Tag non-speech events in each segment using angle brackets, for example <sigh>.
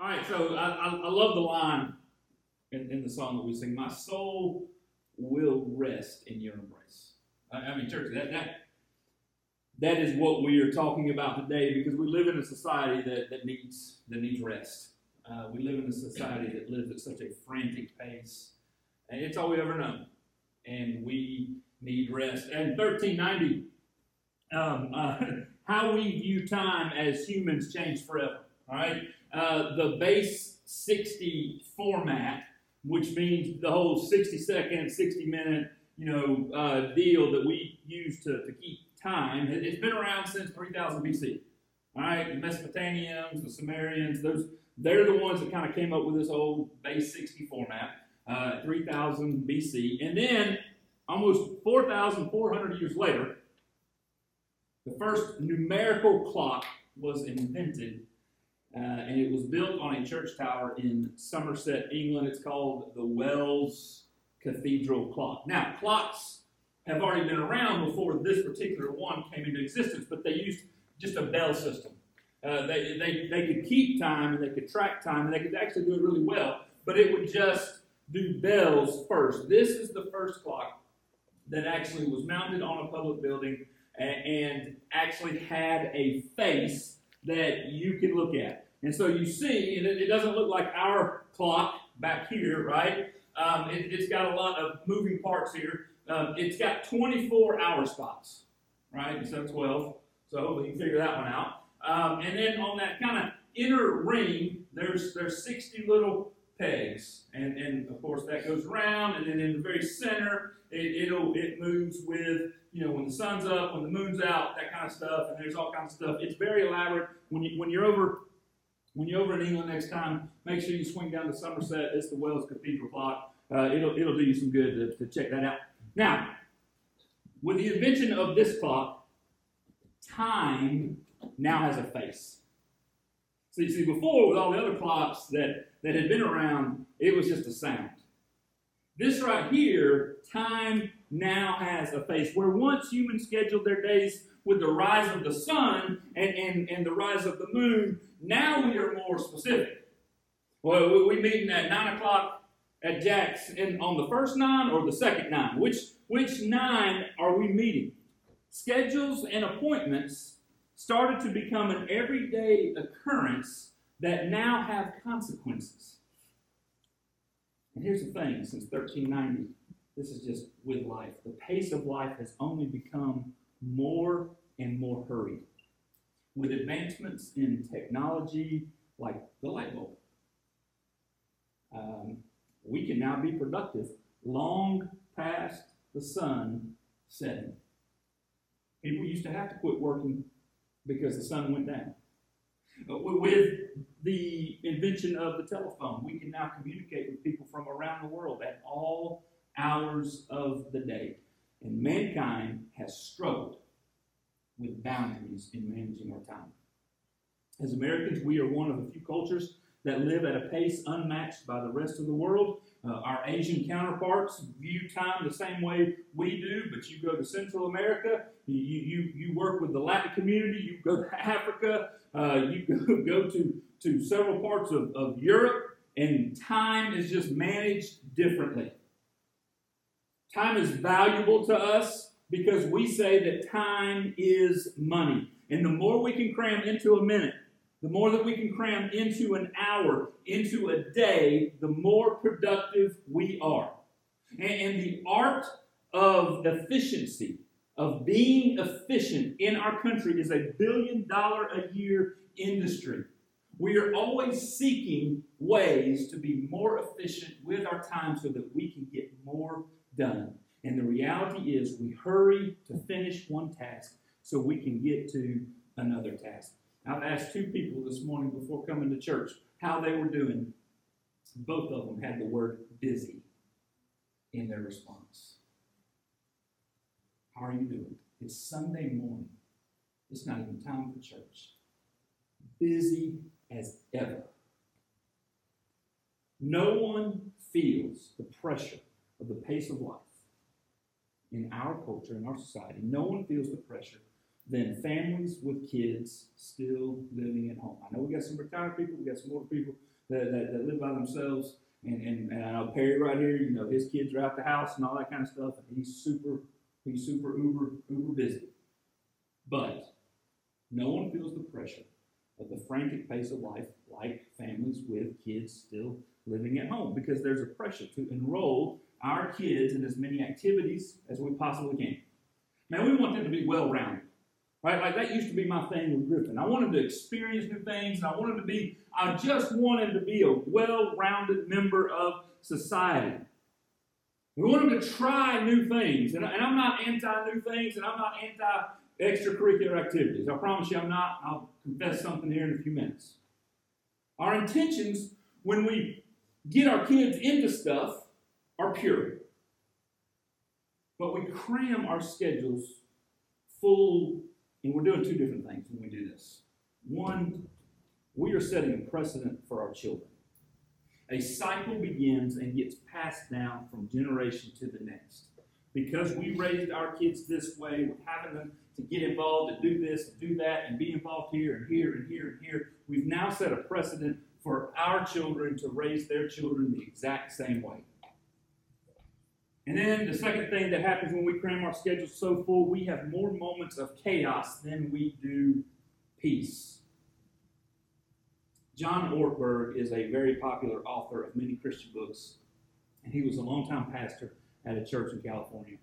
All right, so I, I, I love the line in, in the song that we sing. My soul will rest in your embrace. I, I mean, church, that, that that is what we are talking about today because we live in a society that, that needs that needs rest. Uh, we live in a society that lives at such a frantic pace, and it's all we ever know. And we need rest. And 1390, um, uh, <laughs> how we view time as humans changed forever. All right, uh, the base 60 format, which means the whole 60 second, 60 minute, you know, uh, deal that we use to, to keep time. It's been around since 3000 BC. All right, the Mesopotamians, the Sumerians, those they're the ones that kind of came up with this old base 60 format, uh, 3000 BC. And then, almost 4,400 years later, the first numerical clock was invented, uh, and it was built on a church tower in Somerset, England. It's called the Wells Cathedral Clock. Now, clocks have already been around before this particular one came into existence, but they used just a bell system. Uh, they, they, they could keep time and they could track time and they could actually do it really well, but it would just do bells first. This is the first clock that actually was mounted on a public building and, and actually had a face that you can look at. And so you see, and it, it doesn't look like our clock back here, right? Um, it, has got a lot of moving parts here. Um, it's got 24 hour spots, right, instead of 12. So hopefully you can figure that one out. Um, and then on that kind of inner ring, there's there's 60 little pegs, and and of course that goes around, and then in the very center, it, it'll it moves with you know when the sun's up, when the moon's out, that kind of stuff, and there's all kinds of stuff. It's very elaborate. When you when you're over when you're over in England next time, make sure you swing down to Somerset. It's the Wells Cathedral clock. Uh, it'll it'll do you some good to, to check that out. Now, with the invention of this clock, time now has a face. So you see, before with all the other clocks that, that had been around, it was just a sound. This right here, time now has a face. Where once humans scheduled their days with the rise of the sun and, and, and the rise of the moon, now we are more specific. Well, we meeting at 9 o'clock at Jack's in, on the first nine or the second nine? Which, which nine are we meeting? Schedules and appointments started to become an everyday occurrence that now have consequences. And here's the thing since 1390, this is just with life. The pace of life has only become more and more hurried. With advancements in technology like the light bulb, um, we can now be productive long past the sun setting. People used to have to quit working because the sun went down. With the invention of the telephone, we can now communicate with people from around the world at all hours of the day. And mankind has struggled with boundaries in managing our time. As Americans, we are one of the few cultures that live at a pace unmatched by the rest of the world. Uh, our Asian counterparts view time the same way we do, but you go to Central America, you, you, you work with the Latin community, you go to <laughs> Africa, uh, you go, <laughs> go to, to several parts of, of Europe, and time is just managed differently. Time is valuable to us because we say that time is money. And the more we can cram into a minute, the more that we can cram into an hour, into a day, the more productive we are. And, and the art of efficiency, of being efficient in our country, is a billion dollar a year industry. We are always seeking ways to be more efficient with our time so that we can get more done. And the reality is, we hurry to finish one task so we can get to another task. I've asked two people this morning before coming to church how they were doing. Both of them had the word busy in their response. How are you doing? It's Sunday morning. It's not even time for church. Busy as ever. No one feels the pressure of the pace of life in our culture, in our society. No one feels the pressure than families with kids still living at home. I know we got some retired people, we got some older people, that, that, that live by themselves. And, and, and I know Perry right here, you know, his kids are out the house and all that kind of stuff. And he's super, he's super uber, uber busy. But no one feels the pressure of the frantic pace of life like families with kids still living at home because there's a pressure to enroll our kids in as many activities as we possibly can. Man, we want them to be well rounded. Right? Like that used to be my thing with Griffin. I wanted to experience new things, and I wanted to be, I just wanted to be a well rounded member of society. We want them to try new things. And, and I'm not anti new things, and I'm not anti extracurricular activities. I promise you I'm not. I'll confess something here in a few minutes. Our intentions when we get our kids into stuff are pure. But we cram our schedules full and we're doing two different things when we do this. One, we are setting a precedent for our children. A cycle begins and gets passed down from generation to the next. Because we raised our kids this way, having them to get involved and do this and do that and be involved here and here and here and here. We've now set a precedent for our children to raise their children the exact same way. And then the second thing that happens when we cram our schedules so full, we have more moments of chaos than we do peace. John Ortberg is a very popular author of many Christian books, and he was a longtime pastor at a church in California.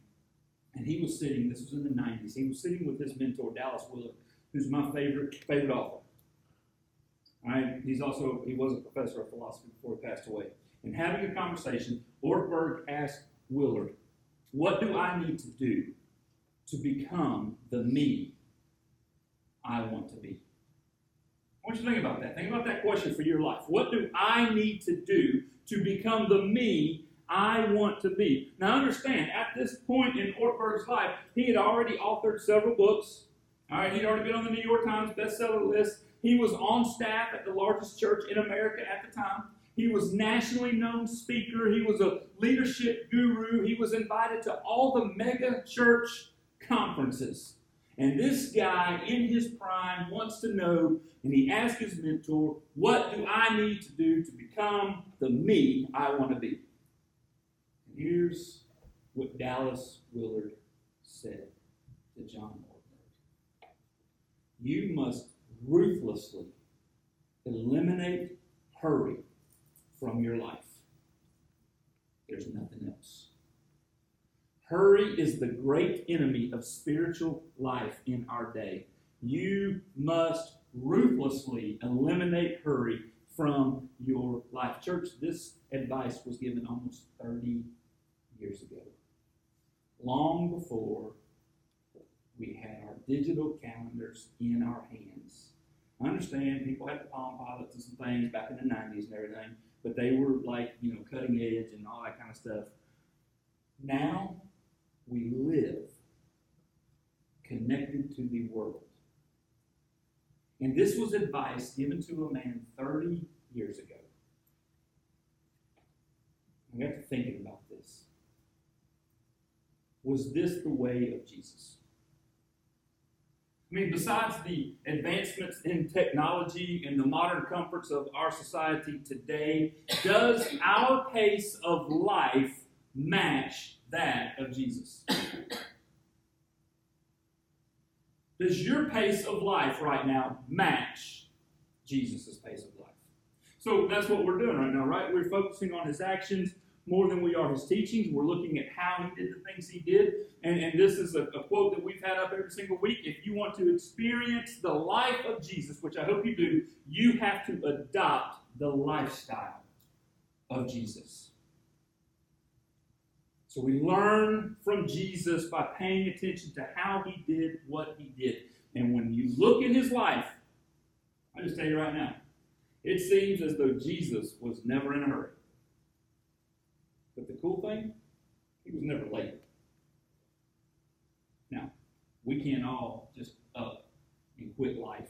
And he was sitting, this was in the 90s, he was sitting with his mentor, Dallas Willard, who's my favorite, favorite author. Right, he's also, he was a professor of philosophy before he passed away. And having a conversation, Ortberg asked Willard, what do I need to do to become the me I want to be? I want you to think about that. Think about that question for your life. What do I need to do to become the me I want to be? Now, understand, at this point in Ortberg's life, he had already authored several books. All right, he'd already been on the New York Times bestseller list. He was on staff at the largest church in America at the time. He was nationally known speaker. He was a leadership guru. He was invited to all the mega church conferences. And this guy in his prime wants to know, and he asks his mentor, What do I need to do to become the me I want to be? Here's what Dallas Willard said to John Ortberg You must ruthlessly eliminate hurry from your life. There's nothing else. Hurry is the great enemy of spiritual life in our day. You must ruthlessly eliminate hurry from your life. Church, this advice was given almost 30 years ago. Long before we had our digital calendars in our hands. I understand people had the Palm Pilots and some things back in the 90s and everything, but they were like, you know, cutting edge and all that kind of stuff. Now we live connected to the world. And this was advice given to a man 30 years ago. I got to thinking about. Was this the way of Jesus? I mean, besides the advancements in technology and the modern comforts of our society today, does our pace of life match that of Jesus? Does your pace of life right now match Jesus' pace of life? So that's what we're doing right now, right? We're focusing on his actions more than we are his teachings. We're looking at how he did the things he did. And, and this is a, a, quote that we've had up every single week. If you want to experience the life of Jesus, which I hope you do, you have to adopt the lifestyle of Jesus. So we learn from Jesus by paying attention to how he did what he did. And when you look at his life, I just tell you right now, it seems as though Jesus was never in a hurry. But the cool thing, he was never late. Now, we can't all just up and quit life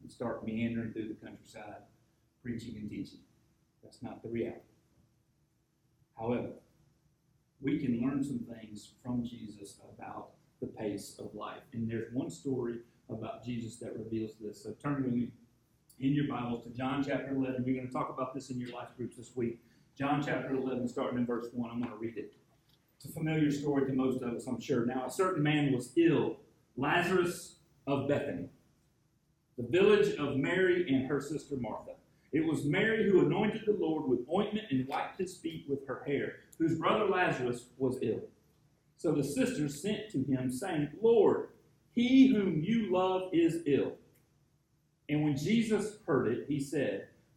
and start meandering through the countryside preaching and teaching. That's not the reality. However, we can learn some things from Jesus about the pace of life. And there's one story about Jesus that reveals this. So turn with me in your Bibles to John chapter 11. We're going to talk about this in your life groups this week. John chapter 11, starting in verse 1. I'm going to read it. It's a familiar story to most of us, I'm sure. Now, a certain man was ill, Lazarus of Bethany, the village of Mary and her sister Martha. It was Mary who anointed the Lord with ointment and wiped his feet with her hair, whose brother Lazarus was ill. So the sisters sent to him, saying, Lord, he whom you love is ill. And when Jesus heard it, he said,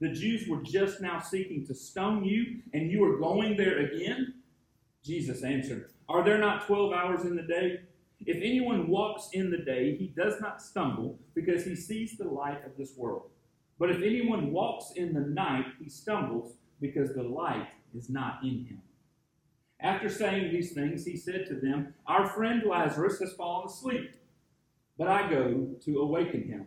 the Jews were just now seeking to stone you, and you are going there again? Jesus answered, Are there not twelve hours in the day? If anyone walks in the day, he does not stumble, because he sees the light of this world. But if anyone walks in the night, he stumbles, because the light is not in him. After saying these things, he said to them, Our friend Lazarus has fallen asleep, but I go to awaken him.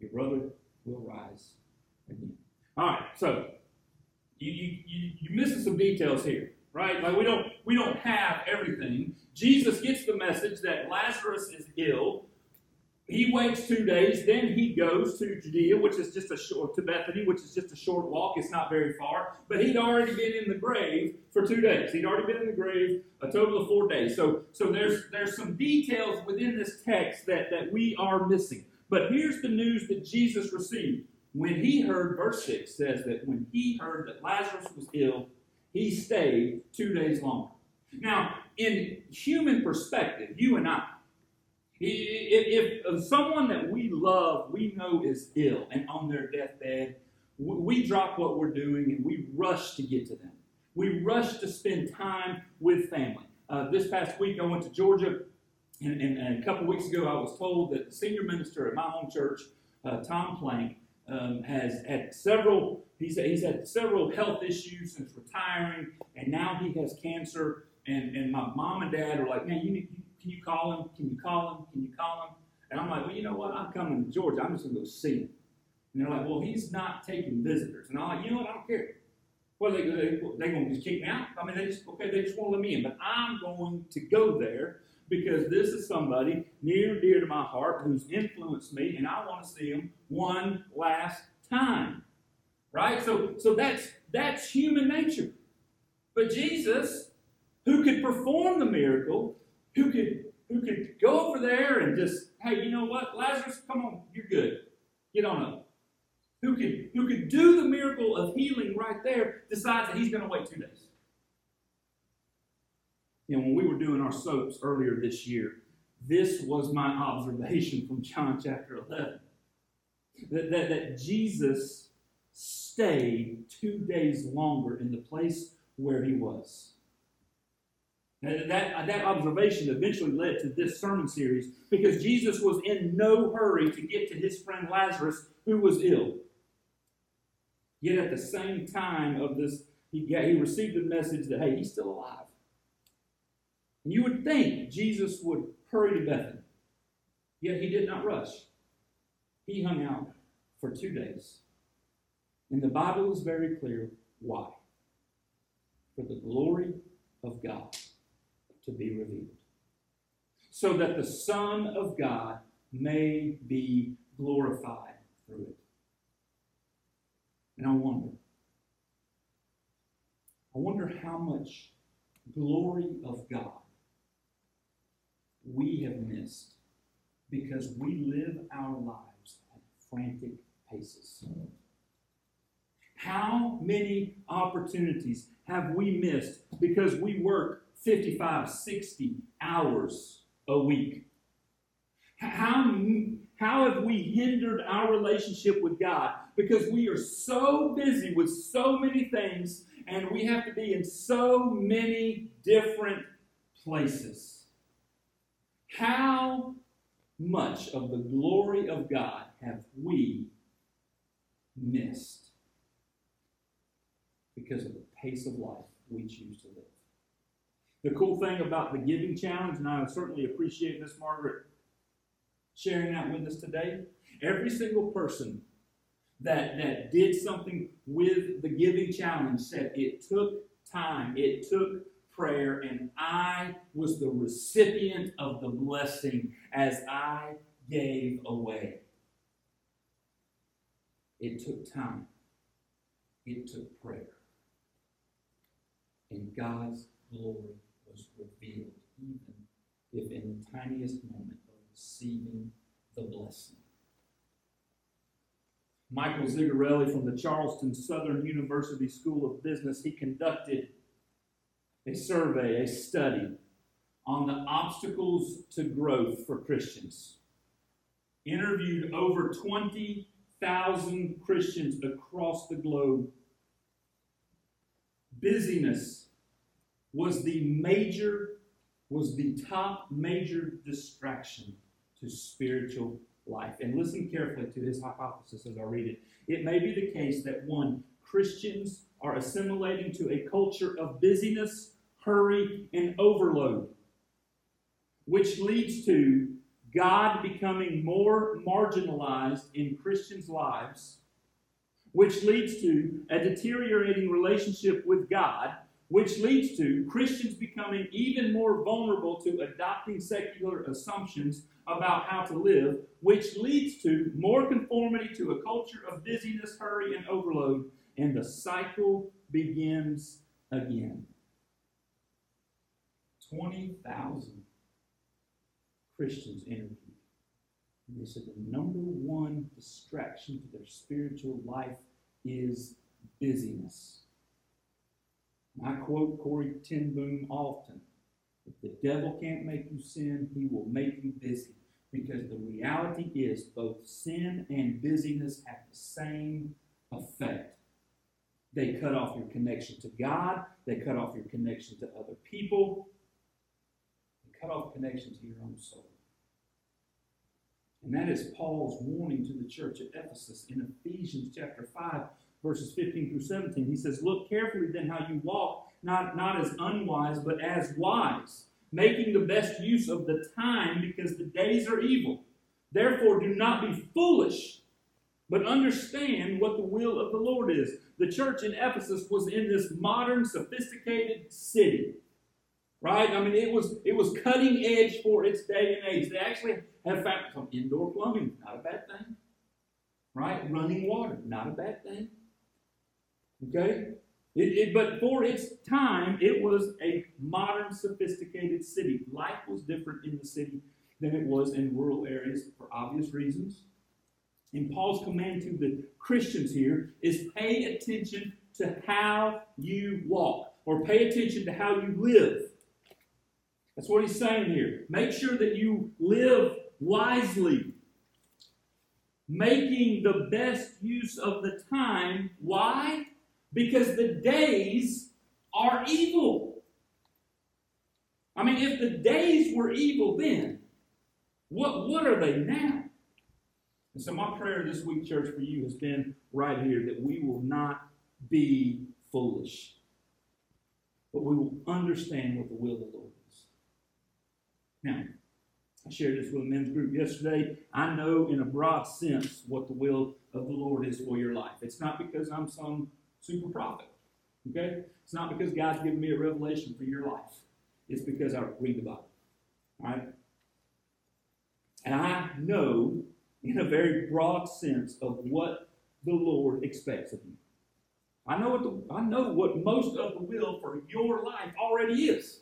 your brother will rise again. All right, so you you you you missing some details here, right? Like we don't we don't have everything. Jesus gets the message that Lazarus is ill. He waits two days, then he goes to Judea, which is just a short to Bethany, which is just a short walk. It's not very far. But he'd already been in the grave for two days. He'd already been in the grave a total of four days. So so there's there's some details within this text that, that we are missing. But here's the news that Jesus received. When he heard, verse 6 says that when he heard that Lazarus was ill, he stayed two days longer. Now, in human perspective, you and I, if, someone that we love, we know is ill and on their deathbed, we drop what we're doing and we rush to get to them. We rush to spend time with family. Uh, this past week, I went to Georgia and, and, and, a couple weeks ago, I was told that the senior minister at my home church, uh, Tom Plank, um, has had several. He's, he's had several health issues since retiring, and now he has cancer. And, and my mom and dad are like, "Man, you need, can you call him? Can you call him? Can you call him?" And I'm like, "Well, you know what? I'm coming to Georgia. I'm just going to go see him." And they're like, "Well, he's not taking visitors." And I'm like, "You know what? I don't care." Well, they, they, they going to just kick me out? I mean, they just okay, they just won't let me in. But I'm going to go there because this is somebody near and dear to my heart who's influenced me, and I want to see him one last time. Right? So, so that's that's human nature. But Jesus, who could perform the miracle, who could who could go over there and just, hey, you know what, Lazarus, come on, you're good. Get on up. Who could who could do the miracle of healing right there, decides that he's going to wait two days know, when we were doing our soaps earlier this year, this was my <laughs> observation from John chapter 11. That, that, that Jesus stayed two days longer in the place where he was. That, that, that observation eventually led to this sermon series because Jesus was in no hurry to get to his friend Lazarus, who was ill. Yet at the same time of this, he, got, he received the message that, hey, he's still alive. And you would think Jesus would hurry to Bethany. Yet he did not rush. He hung out for two days. And the Bible is very clear why. For the glory of God to be revealed. So that the Son of God may be glorified through it. And I wonder, I wonder how much glory of God we have missed because we live our lives at frantic paces. How many opportunities have we missed because we work 55, 60 hours a week? How, how have we hindered our relationship with God because we are so busy with so many things and we have to be in so many different places? How much of the glory of God have we missed because of the pace of life we choose to live? The cool thing about the giving challenge, and I certainly appreciate Miss Margaret sharing that with us today, every single person that, that did something with the giving challenge said it took time, it took prayer, and I was the recipient of the blessing as I gave away. It took time, it took prayer. And God's glory was revealed, even if in the tiniest moment of receiving the blessing. Michael Zigarelli from the Charleston Southern University School of Business, he conducted a survey, a study on the obstacles to growth for Christians. Interviewed over 20,000 Christians across the globe. Busyness was the major, was the top major distraction to spiritual life. And listen carefully to his hypothesis as I read it. It may be the case that one, Christians are assimilating to a culture of busyness, hurry, and overload, which leads to God becoming more marginalized in Christians' lives, which leads to a deteriorating relationship with God, which leads to Christians becoming even more vulnerable to adopting secular assumptions about how to live, which leads to more conformity to a culture of busyness, hurry, and overload, and the cycle begins again. 20,000 Christians interviewed. And they said the number one distraction to their spiritual life is busyness. And I quote Corrie ten Boom often. If the devil can't make you sin, he will make you busy. Because the reality is, both sin and busyness have the same effect. They cut off your connection to God, they cut off your connection to other people, they cut off connection to your own soul. And that is Paul's warning to the church at Ephesus in Ephesians chapter 5, verses 15 through 17. He says, Look carefully then how you walk, not, not as unwise, but as wise, making the best use of the time because the days are evil. Therefore, do not be foolish, but understand what the will of the Lord is. The church in Ephesus was in this modern, sophisticated city. Right? I mean, it was it was cutting edge for its day and age. They actually had found some indoor plumbing, not a bad thing. Right? Running water, not a bad thing. Okay? It, it, but for its time, it was a modern, sophisticated city. Life was different in the city than it was in rural areas for obvious reasons. And Paul's command to the Christians here is pay attention to how you walk, or pay attention to how you live. That's what he's saying here. Make sure that you live wisely, making the best use of the time. Why? because the days are evil. I mean, if the days were evil then, what, what are they now? And so, my prayer this week, church, for you has been right here that we will not be foolish, but we will understand what the will of the Lord is. Now, I shared this with a men's group yesterday. I know in a broad sense what the will of the Lord is for your life. It's not because I'm some super prophet. Okay? It's not because God's given me a revelation for your life. It's because I read the Bible. All right? And I know in a very broad sense of what the Lord expects of you. I know what the, I know what most of the will for your life already is.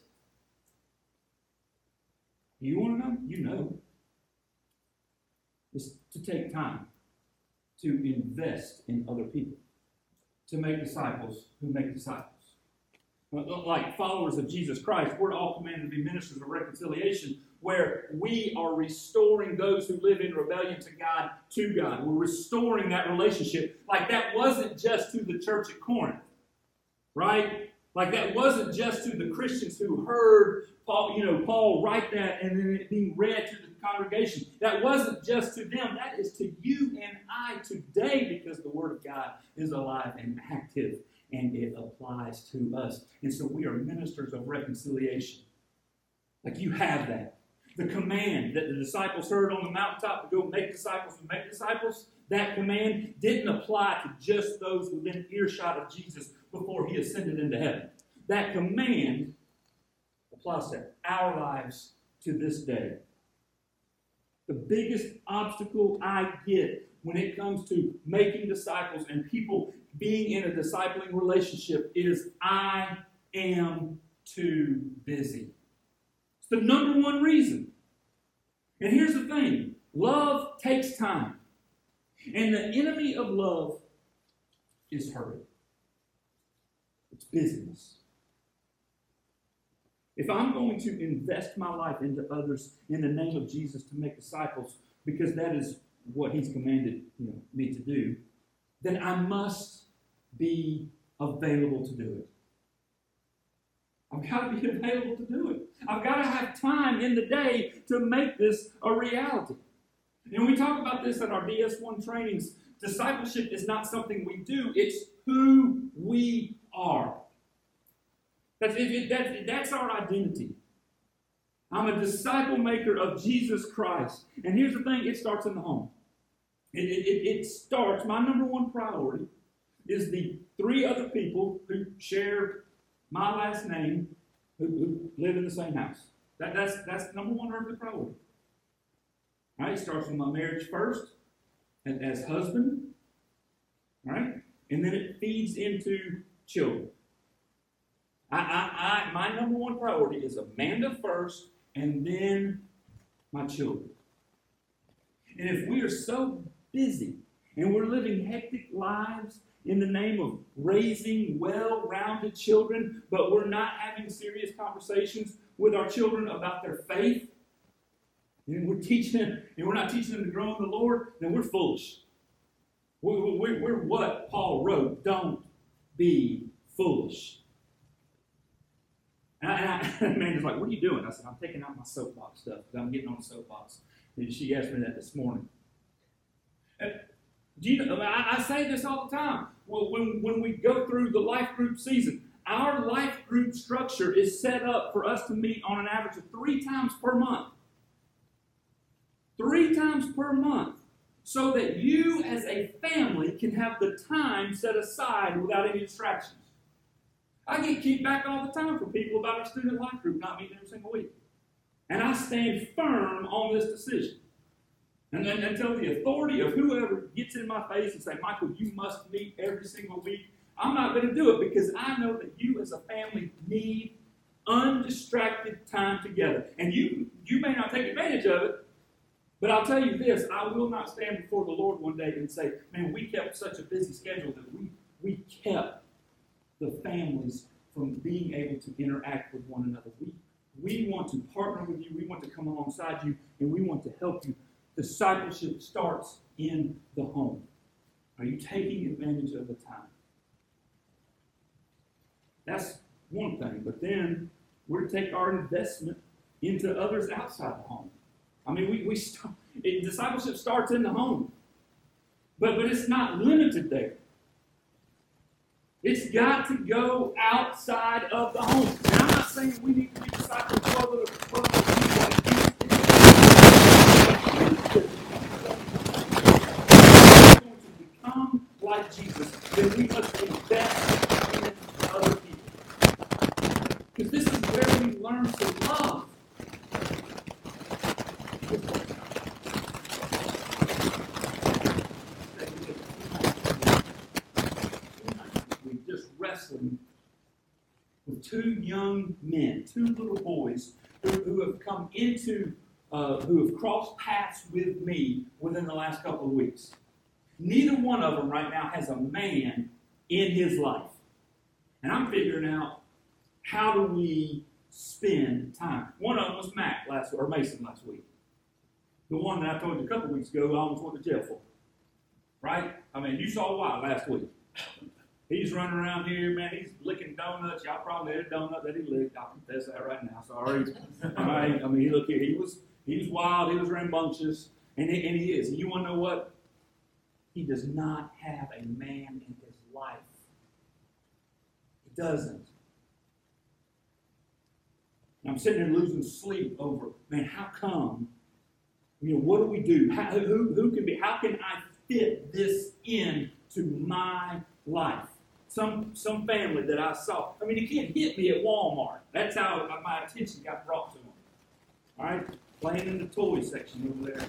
You want to know? You know. It's to take time to invest in other people, to make disciples who make disciples. Like followers of Jesus Christ, we're all commanded to be ministers of reconciliation, where we are restoring those who live in rebellion to God to God. We're restoring that relationship. Like that wasn't just to the church at Corinth, right? Like that wasn't just to the Christians who heard Paul, you know, Paul write that and then it being read to the congregation. That wasn't just to them. That is to you and I today because the Word of God is alive and active and it applies to us. And so we are ministers of reconciliation. Like you have that. The command that the disciples heard on the mountaintop to go make disciples and make disciples, that command didn't apply to just those within earshot of Jesus before he ascended into heaven. That command applies to our lives to this day. The biggest obstacle I get when it comes to making disciples and people being in a discipling relationship is I am too busy. It's the number one reason. And here's the thing love takes time. And the enemy of love is hurry, it's busyness. If I'm going to invest my life into others in the name of Jesus to make disciples, because that is what He's commanded you know, me to do, then I must be available to do it. I've got to be <laughs> available to do it. I've got to have time in the day to make this a reality. And we talk about this in our DS1 trainings. Discipleship is not something we do, it's who we are. That's, it, that's, that's our identity. I'm a disciple maker of Jesus Christ. And here's the thing it starts in the home. It, it, it starts, my number one priority is the three other people who share my last name who, who live in the same house. That, that's, that's number one earthly priority. Right, it starts with my marriage first, and as husband, right, and then it feeds into children. I, I, I, my number one priority is Amanda first, and then my children. And if we are so busy and we're living hectic lives in the name of raising well rounded children, but we're not having serious conversations with our children about their faith, and we're teaching them, and we're not teaching them to grow in the Lord, then we're foolish. We're, we're, we're what Paul wrote don't be foolish. And, I, and Amanda's <laughs> like, What are you doing? I said, I'm taking out my soapbox stuff because I'm getting on the soapbox. And she asked me that this morning. And do you know, I, I say this all the time. Well, when, when we go through the life group season, our life group structure is set up for us to meet on an average of three times per month. Three times per month. So that you as a family can have the time set aside without any distractions. I get kicked back all the time from people about our student life group not meeting every single week. And I stand firm on this decision. And then until the authority of whoever gets in my face and say, Michael, you must meet every single week, I'm not going to do it because I know that you as a family need undistracted time together. And you you may not take advantage of it, but I'll tell you this, I will not stand before the Lord one day and say, man, we kept such a busy schedule that we, we kept the families from being able to interact with one another. We, we want to partner with you, we want to come alongside you, and we want to help you Discipleship starts in the home. Are you taking advantage of the time? That's one thing. But then we're to take our investment into others outside the home. I mean, we, we start, it, discipleship starts in the home, but, but it's not limited there. It's got to go outside of the home. I'm not saying we need to be disciples for other, for people. Like Jesus, then we must invest in other people. Because this is where we learn to love. We just wrestling with two young men, two little boys who, who have come into, uh, who have crossed paths with me within the last couple of weeks. Neither one of them right now has a man in his life. And I'm figuring out how do we spend time. One of them was Mac last or Mason last week. The one that I told you a couple weeks ago I almost went to jail for. Right? I mean, you saw why last week. He's running around here, man. He's licking donuts. Y'all probably had a donut that he licked. I'll confess that right now. Sorry. <laughs> All right. I mean, look here. He was he was wild. He was rambunctious, and he, and he is. And you want to know what? He does not have a man in his life. He doesn't. And I'm sitting there losing sleep over, man, how come? You know, what do we do? How, who, who can be, how can I fit this in to my life? Some, some family that I saw. I mean, the kid hit me at Walmart. That's how my attention got brought to him. All right? Playing in the toy section over there.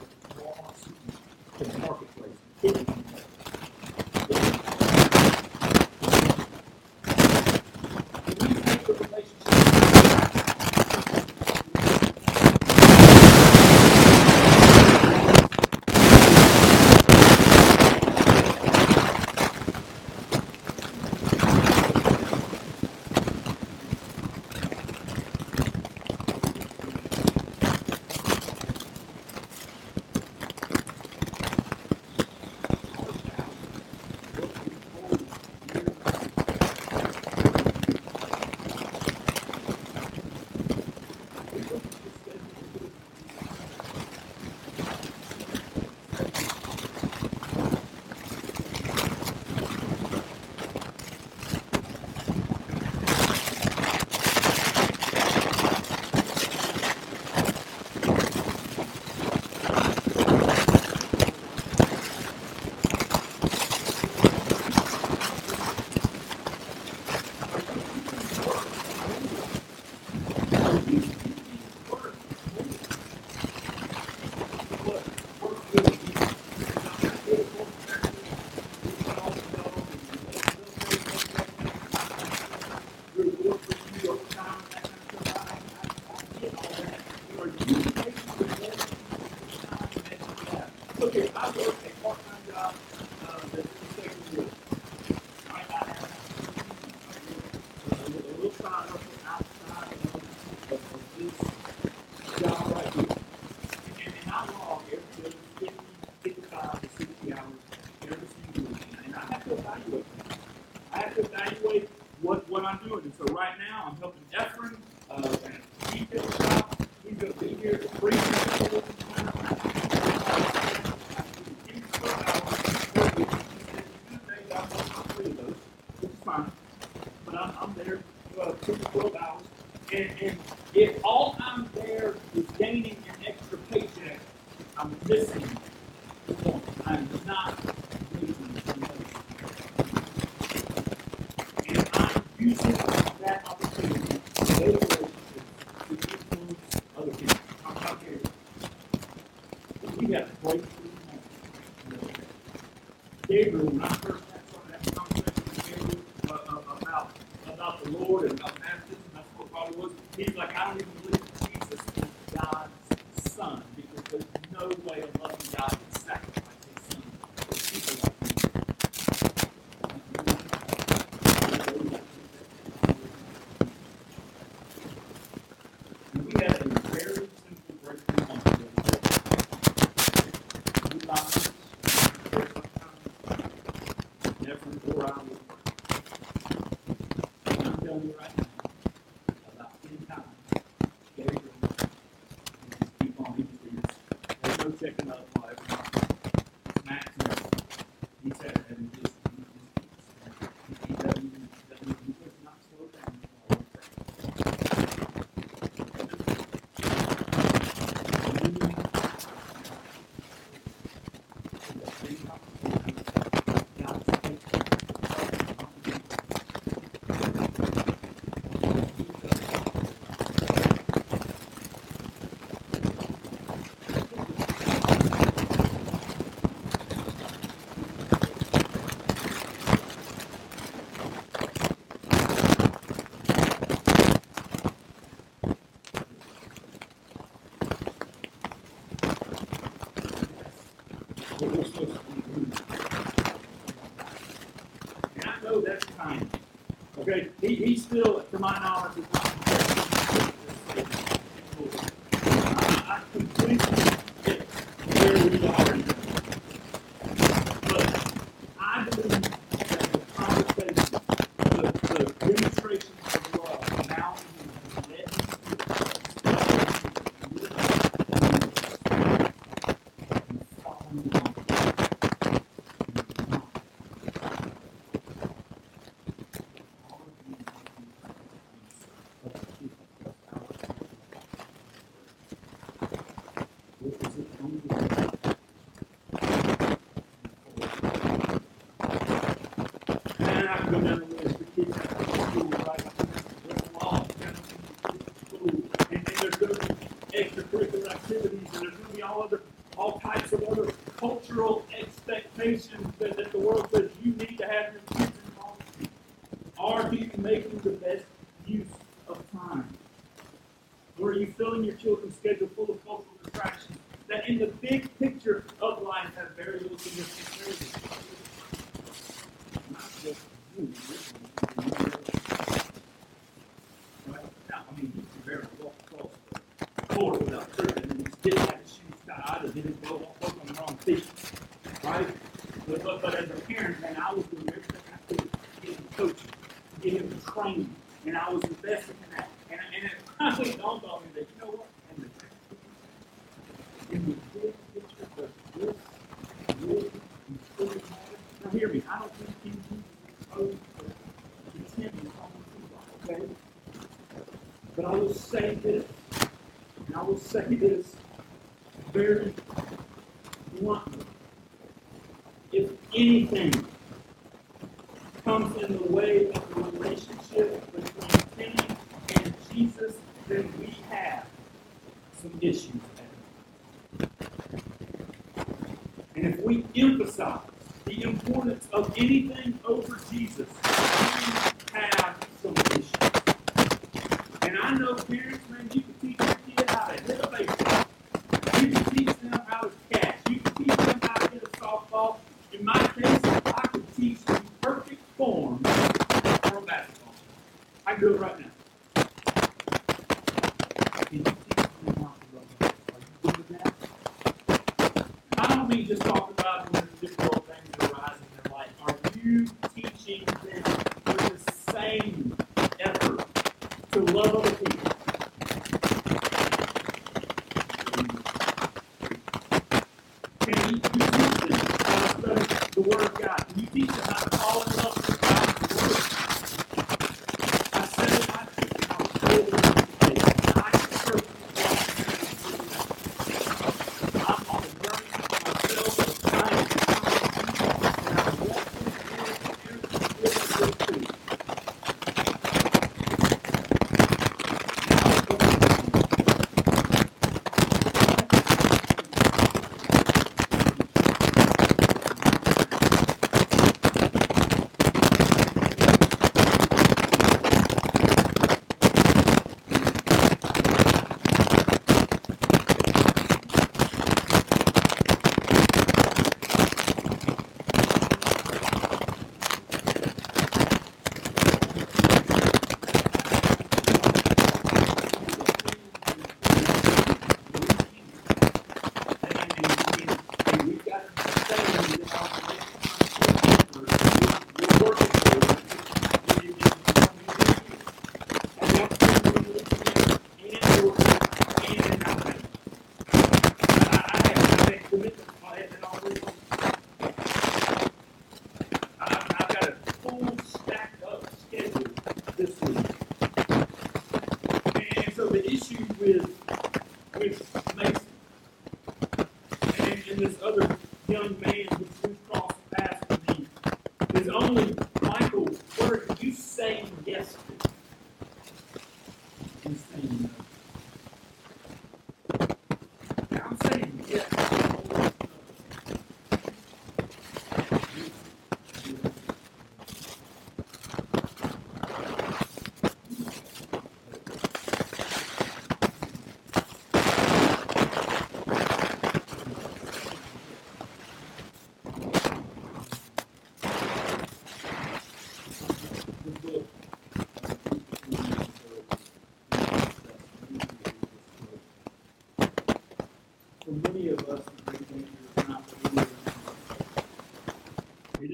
I know that's time. Okay? He, he's still, to my knowledge, is not anything over Jesus, you have some issues. And I know parents, man, you can teach your kid how to hit a baseball. You can teach them how to catch. You can teach them how to hit a softball. In my case, I could teach the perfect form for a basketball. I can do it right now. I don't mean just talking about you teaching them with the same effort to love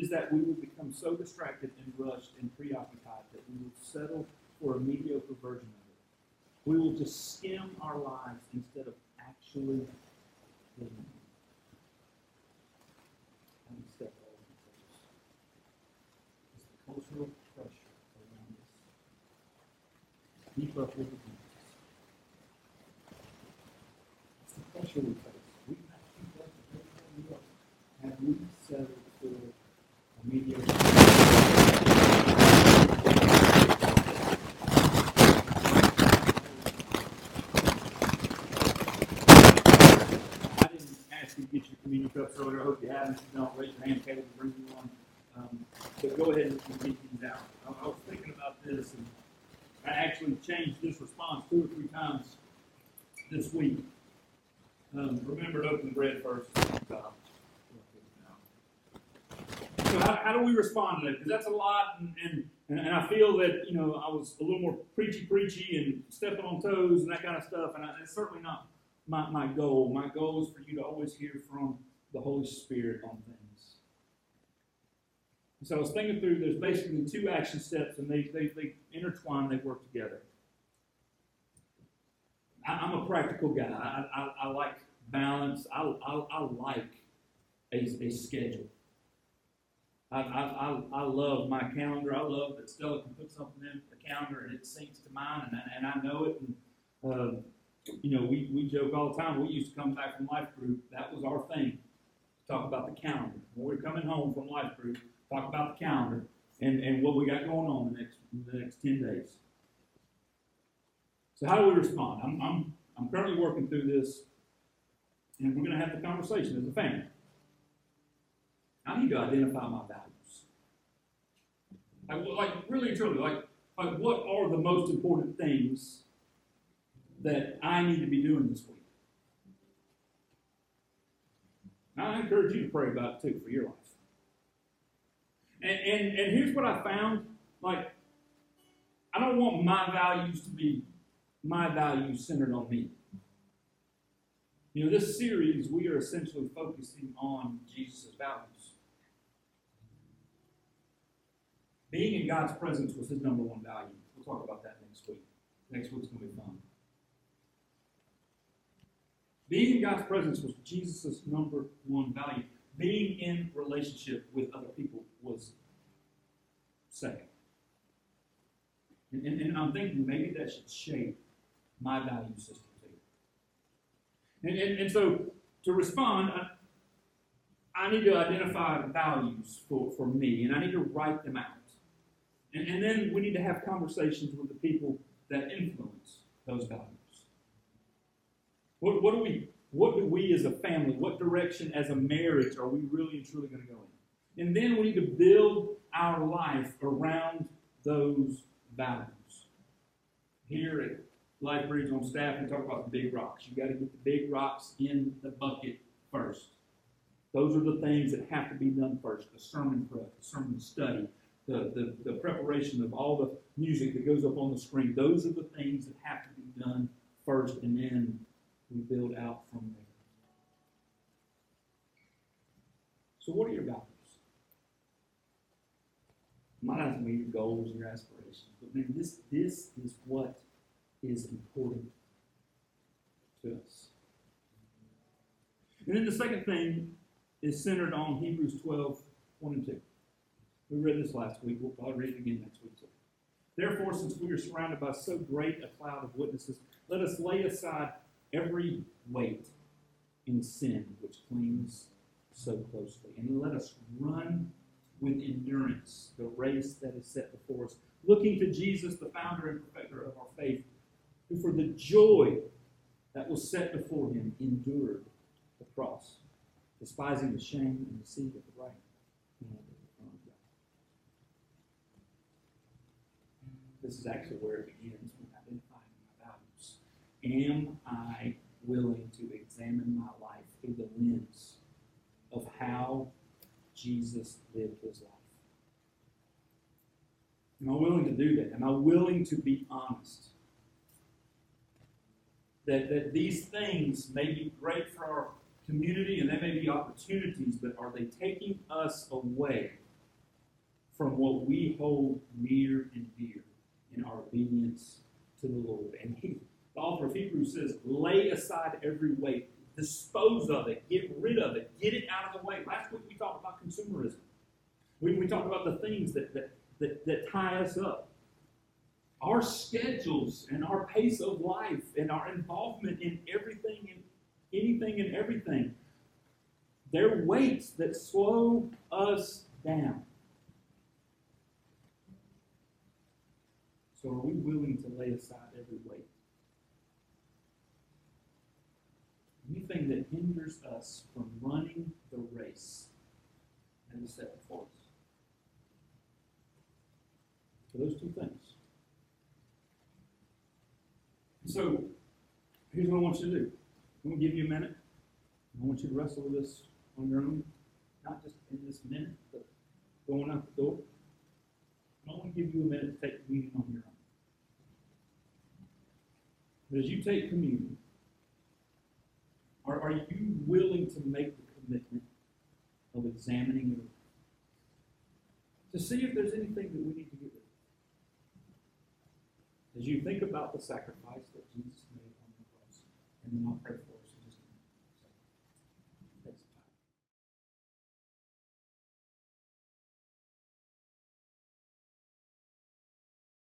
is that we will become so distracted and rushed and preoccupied that we will settle for a mediocre version of it. We will just skim our lives instead of actually living. Cultural pressure around us. Keep up with the. It's the pressure we face. We have to keep up with everybody else. Have we settled I didn't ask you to get your communion cups earlier. I hope you haven't. If you don't, raise your hand. Caleb will bring you one. Um, but go ahead and get these out. I, I was thinking about this, and I actually changed this response two or three times this week. Um, remember to open the bread first. How, how do we respond to that? Because that's a lot, and, and and and I feel that you know I was a little more preachy, preachy, and stepping on toes and that kind of stuff, and it's certainly not my, my goal. My goal is for you to always hear from the Holy Spirit on things. So I was thinking through, there's basically two action steps, and they, they, they intertwine, they work together. I, I'm a practical guy. I, I, I like balance. I, I, I like a, a schedule. I, I, I, love my calendar. I love that Stella can put something in the calendar and it syncs to mine, and, I- and I know it. And, uh, you know, we, we joke all the time. We used to come back from life group. That was our thing. Talk about the calendar. When we're coming home from life group, talk about the calendar and, and what we got going on the next the next ten days. So how do we respond? I'm, I'm, I'm currently working through this, and we're going to have the conversation as a family. I need to identify my values. Like, like really and truly, like, like what are the most important things that I need to be doing this week? Now, I encourage you to pray about it too for your life. And, and, and here's what I found like, I don't want my values to be my values centered on me. You know, this series, we are essentially focusing on Jesus' values. Being in God's presence was his number one value. We'll talk about that next week. Next week's going to be fun. Being in God's presence was Jesus' number one value. Being in relationship with other people was second. And, and, and I'm thinking maybe that should shape my value system too. And, and, and so to respond, I, I need to identify values for, for me, and I need to write them out. And, and then we need to have conversations with the people that influence those values. What, what do we what do we as a family, what direction as a marriage are we really and truly going to go in? And then we need to build our life around those values. Here at Life Bridge on staff, we talk about the big rocks. You've got to get the big rocks in the bucket first. Those are the things that have to be done first. The sermon prep, the sermon study, the, the, the preparation of all the music that goes up on the screen. Those are the things that have to be done first, and then we build out from there. So, what are your values? Might not be your goals, your aspirations, but man, this this is what is important to us. And then the second thing is centered on Hebrews 12, 1 and 2. We read this last week. We'll probably read it again next week too. Therefore, since we are surrounded by so great a cloud of witnesses, let us lay aside every weight and sin which clings so closely. And let us run with endurance the race that is set before us, looking to Jesus, the founder and perfecter of our faith, who for the joy that was set before him endured the cross, despising the shame and the seat of the right hand of the throne of God. This is actually where it begins with identifying my values. Am I willing to examine my life through the lens of how Jesus lived his life? Am I willing to do that? Am I willing to be honest? That, that these things may be great for our community and they may be opportunities, but are they taking us away from what we hold near and dear in our obedience to the Lord? And he, the author of Hebrews says, lay aside every weight, dispose of it, get rid of it, get it out of the way. Last week we talked about consumerism. We, we talked about the things that, that, that, that tie us up. Our schedules and our pace of life and our involvement in everything and anything and everything, they're weights that slow us down. So are we willing to lay aside every weight? Anything that hinders us from running the race that is set before us. For those two things. So, here's what I want you to do. I'm going to give you a minute. I want you to wrestle with this on your own, not just in this minute, but going out the door. I want to give you a minute to take communion on your own. As you take communion, are, are you willing to make the commitment of examining your life? To see if there's anything that we need to get rid of. As you think about the sacrifice that Jesus made on the cross, and then pray for.